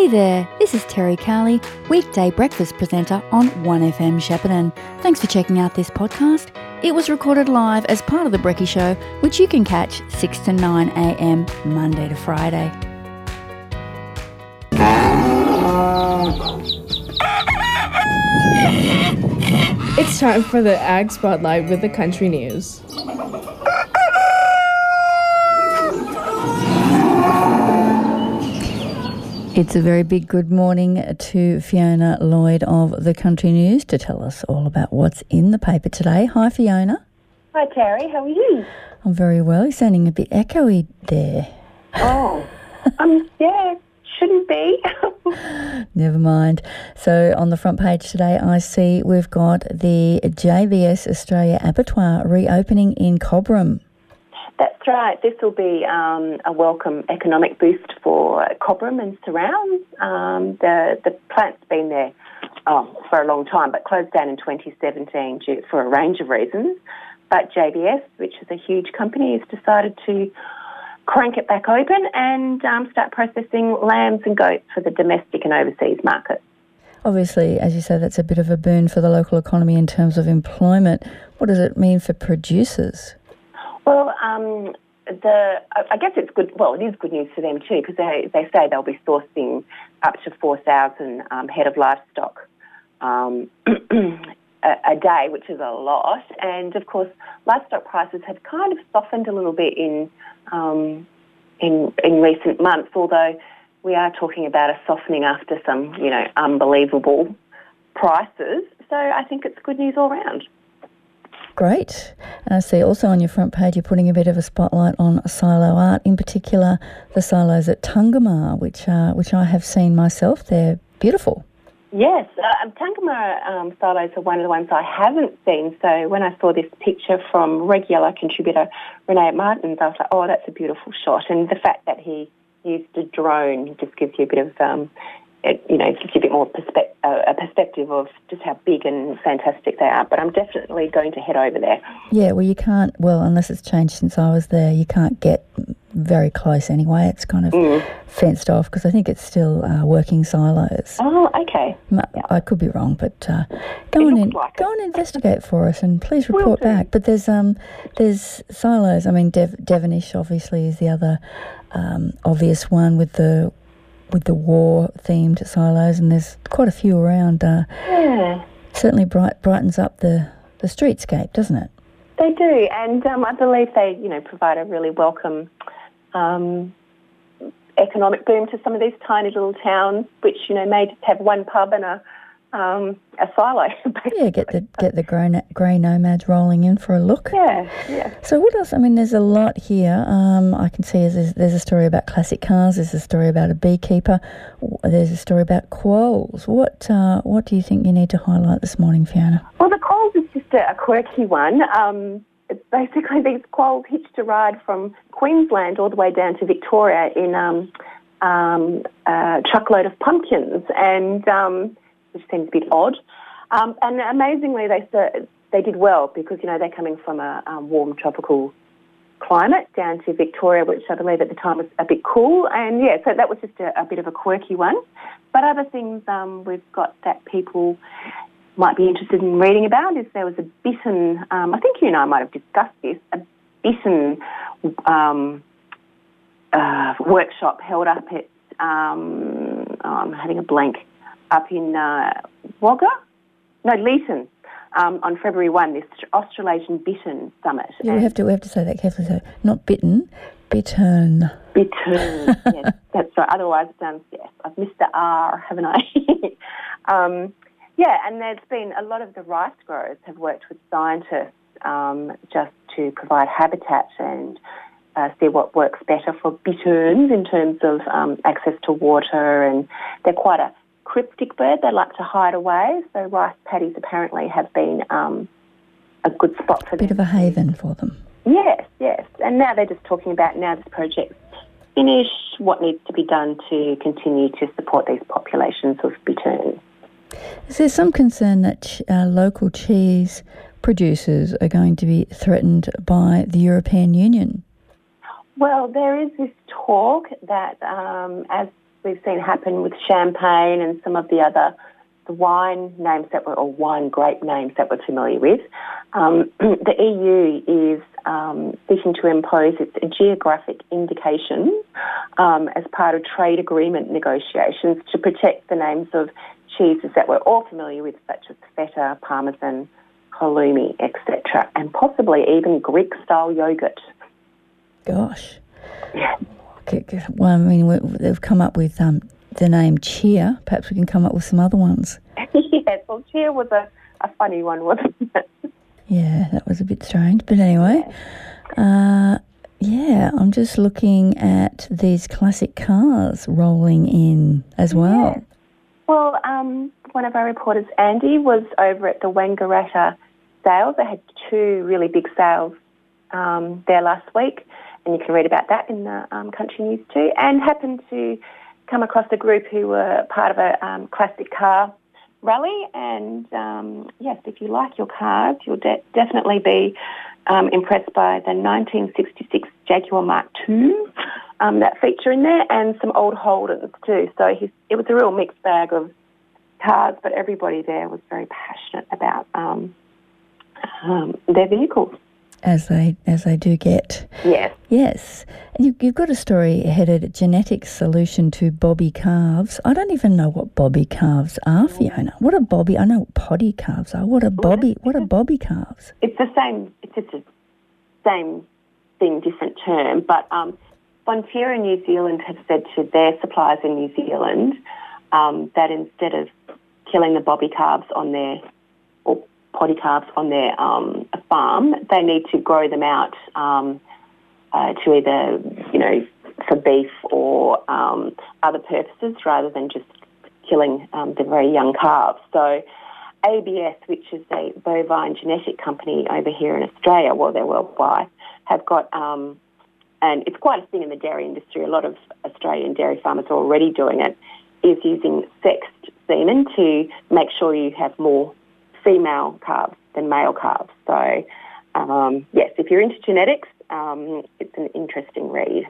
Hey there, this is Terry Cowley, weekday breakfast presenter on 1FM Shepparton. Thanks for checking out this podcast. It was recorded live as part of The Brecky Show, which you can catch 6 to 9 a.m. Monday to Friday. It's time for the Ag Spotlight with the country news. It's a very big good morning to Fiona Lloyd of the Country News to tell us all about what's in the paper today. Hi, Fiona. Hi, Terry. How are you? I'm very well. You're sounding a bit echoey there. Oh, um, yeah, shouldn't be. Never mind. So, on the front page today, I see we've got the JBS Australia Abattoir reopening in Cobram. That's right. This will be um, a welcome economic boost for Cobram and surrounds. Um, the the plant's been there oh, for a long time, but closed down in 2017 due, for a range of reasons. But JBS, which is a huge company, has decided to crank it back open and um, start processing lambs and goats for the domestic and overseas markets. Obviously, as you say, that's a bit of a boon for the local economy in terms of employment. What does it mean for producers? Well, um, the I guess it's good. Well, it is good news for them too because they they say they'll be sourcing up to four thousand um, head of livestock um, a, a, day, which is a lot. And of course, livestock prices have kind of softened a little bit in um, in in recent months, although we are talking about a softening after some you know unbelievable prices. So I think it's good news all round. Great. And I see also on your front page you're putting a bit of a spotlight on silo art, in particular the silos at Tungamah, which, uh, which I have seen myself. They're beautiful. Yes, uh, Tungamah um, silos are one of the ones I haven't seen. So when I saw this picture from regular contributor Renee Martins, I was like, oh, that's a beautiful shot. And the fact that he used a drone just gives you a bit of um, it, you know, gives you a bit more perspe- uh, a perspective of just how big and fantastic they are. But I'm definitely going to head over there. Yeah, well, you can't, well, unless it's changed since I was there, you can't get very close anyway. It's kind of mm. fenced off because I think it's still uh, working silos. Oh, okay. yeah. I could be wrong, but uh, go on in, like go and investigate for us, and please report back. But there's um there's silos. I mean, Dev- Devenish obviously is the other um, obvious one with the with the war themed silos, and there's quite a few around. Uh, yeah. Certainly bright, brightens up the, the streetscape, doesn't it? They do, and um, I believe they, you know, provide a really welcome um, economic boom to some of these tiny little towns, which you know may just have one pub and a um, a silo. Yeah, get the get the grey, grey nomads rolling in for a look. Yeah, yeah. So what else? I mean, there's a lot here. Um, I can see there's, there's a story about classic cars. There's a story about a beekeeper. There's a story about quolls. What uh, what do you think you need to highlight this morning, Fiona? Well, the quolls is just a, a quirky one. Um, basically these quolls hitched a ride from Queensland all the way down to Victoria in um, um, a truckload of pumpkins and um, which seems a bit odd. Um, and amazingly, they they did well because you know they're coming from a warm tropical climate down to Victoria, which I believe at the time was a bit cool. And yeah, so that was just a, a bit of a quirky one. But other things um, we've got that people might be interested in reading about is there was a Bittern, um, I think you and I might have discussed this, a Bittern um, uh, workshop held up at, um, oh, I'm having a blank, up in uh, Wagga? No, Leeton. Um, on February 1, this Australasian Bittern Summit. Yeah, we have to we have to say that carefully. So not bitten, bittern. Bittern. yes, that's right. Otherwise, it sounds yes. I've missed the R, haven't I? um, yeah, and there's been a lot of the rice growers have worked with scientists um, just to provide habitat and uh, see what works better for bitterns in terms of um, access to water, and they're quite a cryptic bird. They like to hide away, so rice paddies apparently have been um, a good spot for a them. Bit of a haven for them. Yes, yes. And now they're just talking about now this project's finished, what needs to be done to continue to support these populations of bitterns. Is there some concern that uh, local cheese producers are going to be threatened by the European Union? Well, there is this talk that um, as we've seen happen with champagne and some of the other the wine names that were, or wine grape names that we're familiar with. Um, the EU is um, seeking to impose its geographic indication um, as part of trade agreement negotiations to protect the names of cheeses that we're all familiar with, such as feta, parmesan, halloumi, etc., and possibly even Greek style yogurt. Gosh. Yeah. Well, I mean, they've come up with um, the name Cheer. Perhaps we can come up with some other ones. yes, well, Cheer was a, a funny one, wasn't it? Yeah, that was a bit strange. But anyway, uh, yeah, I'm just looking at these classic cars rolling in as well. Yeah. Well, um, one of our reporters, Andy, was over at the Wangaratta sales. They had two really big sales um, there last week, and you can read about that in the um, country news too. And happened to come across a group who were part of a um, classic car rally. And um, yes, if you like your cars, you'll de- definitely be um, impressed by the 1966 Jaguar Mark II um, that feature in there, and some old Holdens too. So it was a real mixed bag of cars, but everybody there was very passionate about um, their vehicles as they as they do get. Yes. Yes. You, have got a story headed "Genetic Solution to Bobby Calves." I don't even know what Bobby calves are, Fiona. What are Bobby? I know what poddy calves are. What are Bobby? What are Bobby calves? It's the same. It's just the same thing, different term. But um, Fonterra New Zealand have said to their suppliers in New Zealand um, that instead of killing the Bobby calves on their poddy calves on their um, farm, they need to grow them out um, uh, to either, you know, for beef or um, other purposes rather than just killing um, the very young calves. So ABS, which is a bovine genetic company over here in Australia, well, they're worldwide, have got, um, and it's quite a thing in the dairy industry. A lot of Australian dairy farmers are already doing it, is using sexed semen to make sure you have more female calves than male calves. So, um, yes, if you're into genetics, um, it's an interesting read.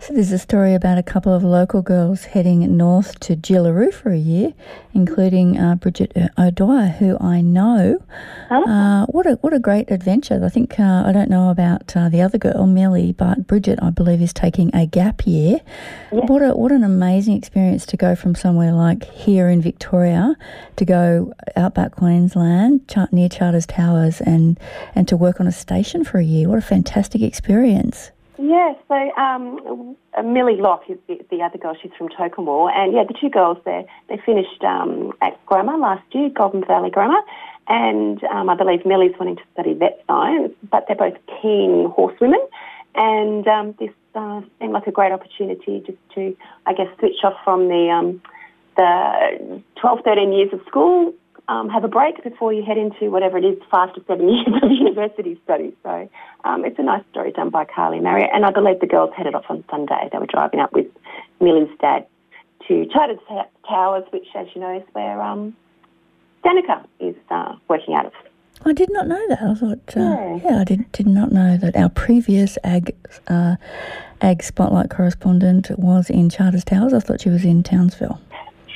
So there's a story about a couple of local girls heading north to Jillaroo for a year, including uh, Bridget O'Dwyer, who I know. Oh. Uh, what a what a great adventure! I think uh, I don't know about uh, the other girl, Millie, but Bridget, I believe, is taking a gap year. What a what an amazing experience to go from somewhere like here in Victoria to go outback Queensland, near Charters Towers, and and to work on a station for a year. What a fantastic experience! Yeah, so um, Millie Locke is the, the, other girl. She's from Tokemore, and yeah, the two girls there they finished um, at Grammar last year, Goulburn Valley Grammar, and um, I believe Millie's wanting to study vet science, but they're both keen horsewomen, and um, this uh, seemed like a great opportunity just to, I guess, switch off from the um, the 12, 13 years of school um, have a break before you head into whatever it is, five to seven years of university study. So um, it's a nice story done by Carly Marriott. And I believe the girls headed off on Sunday. They were driving up with Millie's dad to Charters Towers, which, as you know, is where um, Danica is uh, working out of. I did not know that. I thought, uh, yeah. yeah, I did, did not know that our previous ag uh, ag spotlight correspondent was in Charters Towers. I thought she was in Townsville.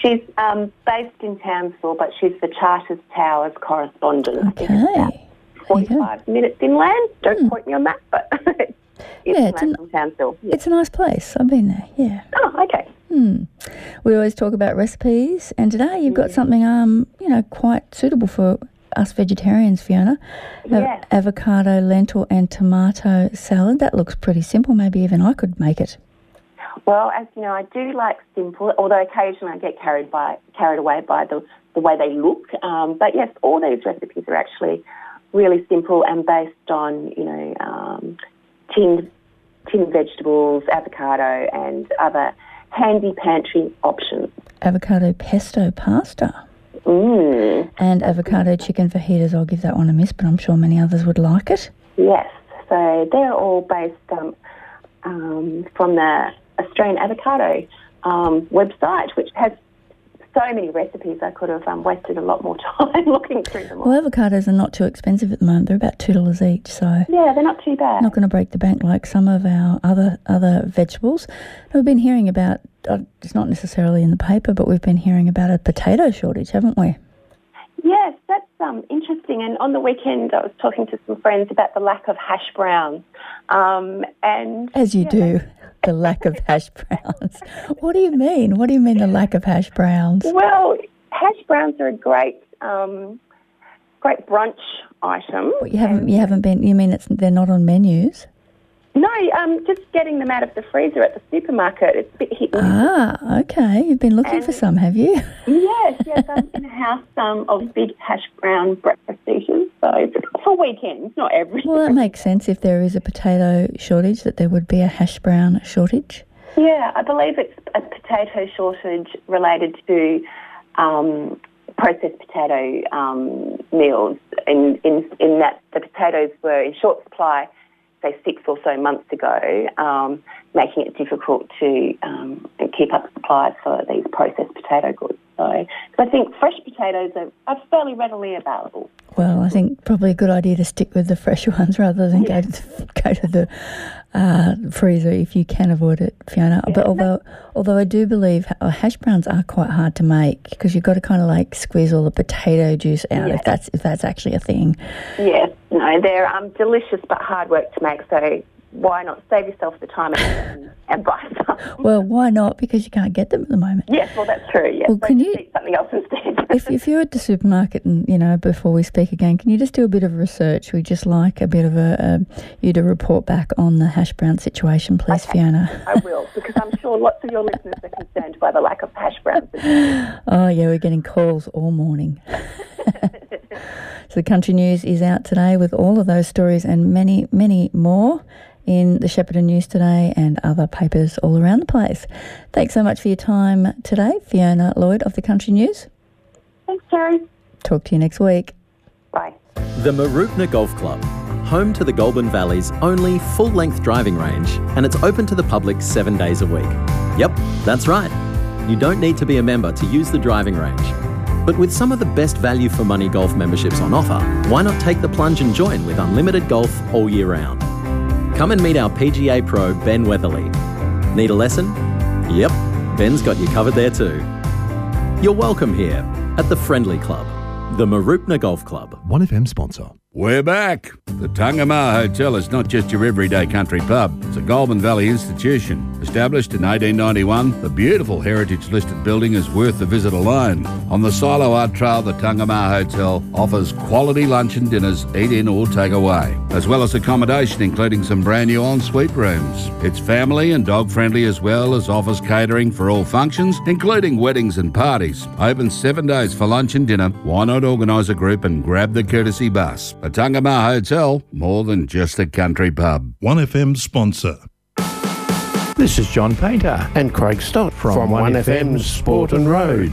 She's um, based in Townsville, but she's the Charters Towers correspondent. Okay. 45 minutes inland. Don't hmm. point me on that, but it's yeah, it's an, Townsville. Yeah. It's a nice place. I've been there, yeah. Oh, okay. Hmm. We always talk about recipes, and today you've got mm. something, um, you know, quite suitable for us vegetarians, Fiona. Yes. avocado, lentil, and tomato salad. That looks pretty simple. Maybe even I could make it. Well, as you know, I do like simple, although occasionally I get carried by carried away by the, the way they look. Um, but yes, all these recipes are actually really simple and based on you know um, tinned tinned vegetables, avocado, and other handy pantry options. Avocado pesto pasta. Mm. And avocado chicken fajitas. I'll give that one a miss, but I'm sure many others would like it. Yes, so they're all based um, um, from the Australian Avocado um, website, which has so many recipes. I could have um, wasted a lot more time looking through them. All. Well, avocados are not too expensive at the moment. They're about two dollars each, so yeah, they're not too bad. Not going to break the bank like some of our other other vegetables. We've been hearing about. Uh, it's not necessarily in the paper, but we've been hearing about a potato shortage, haven't we? Yes, that's um, interesting. And on the weekend, I was talking to some friends about the lack of hash browns. Um, and as you yeah, do, the lack of hash browns. What do you mean? What do you mean the lack of hash browns? Well, hash browns are a great, um, great brunch item. You haven't, you haven't been. You mean it's they're not on menus? No, um, just getting them out of the freezer at the supermarket. It's a bit hit Ah, okay. You've been looking and for some, have you? yes, yes. I'm in a house um, of big hash brown breakfast dishes, so for weekends, not every. Well, that makes sense. If there is a potato shortage, that there would be a hash brown shortage. Yeah, I believe it's a potato shortage related to um, processed potato um, meals. In, in in that the potatoes were in short supply say, six or so months ago, um, making it difficult to um, keep up supplies for these processed potato goods. So, I think fresh potatoes are, are, fairly readily available. Well, I think probably a good idea to stick with the fresh ones rather than yeah. go to the, go to the uh, freezer if you can avoid it, Fiona. Yeah, but although although I do believe uh, hash browns are quite hard to make because you've got to kind of like squeeze all the potato juice out yeah. if that's if that's actually a thing. Yes, no, they're um, delicious but hard work to make. So why not save yourself the time and, and buy some? Well, why not? Because you can't get them at the moment. Yes, well, that's true. Yes, well, can you eat something else instead? if, if you're at the supermarket and you know before we speak again, can you just do a bit of research? We just like a bit of a, a you to report back on the hash brown situation, please, okay. Fiona. I will because I'm sure lots of your listeners are concerned by the lack of hash browns. oh yeah, we're getting calls all morning. so the country news is out today with all of those stories and many, many more in the Shepparton News today and other papers all around the place. Thanks so much for your time today, Fiona Lloyd of the Country News. Thanks, Terry. Talk to you next week. Bye. The Mooroopna Golf Club, home to the Goulburn Valley's only full length driving range, and it's open to the public seven days a week. Yep, that's right. You don't need to be a member to use the driving range. But with some of the best value for money golf memberships on offer, why not take the plunge and join with unlimited golf all year round? Come and meet our PGA pro, Ben Weatherly. Need a lesson? Yep, Ben's got you covered there too. You're welcome here at the Friendly Club, the Mooroopna Golf Club. 1FM sponsor. We're back. The Tungamah Hotel is not just your everyday country pub. It's a Goulburn Valley institution. Established in 1891, the beautiful heritage listed building is worth the visit alone. On the Silo Art Trail, the Tungamah Hotel offers quality lunch and dinners, eat in or take away, as well as accommodation including some brand new ensuite rooms. It's family and dog friendly as well as offers catering for all functions, including weddings and parties. Open seven days for lunch and dinner. Why not organise a group and grab the courtesy bus? The Tungamah Hotel, more than just a country pub. 1FM sponsor. This is John Painter and Craig Stott from, from 1FM's Sport and Road.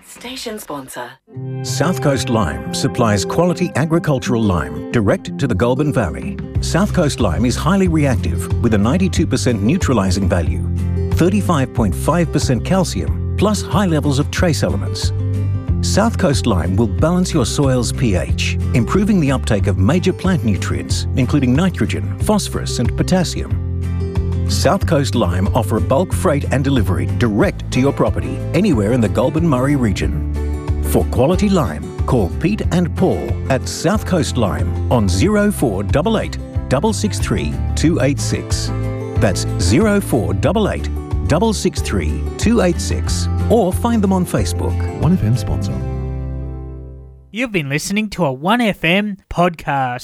Station sponsor. South Coast Lime supplies quality agricultural lime direct to the Goulburn Valley. South Coast Lime is highly reactive with a 92% neutralizing value, 35.5% calcium, plus high levels of trace elements. South Coast Lime will balance your soil's pH, improving the uptake of major plant nutrients, including nitrogen, phosphorus, and potassium. South Coast Lime offer bulk freight and delivery direct to your property anywhere in the Goulburn Murray region. For quality lime, call Pete and Paul at South Coast Lime on 0488 663 286. That's 0488 663 286 or find them on Facebook. 1FM sponsor. You've been listening to a 1FM podcast.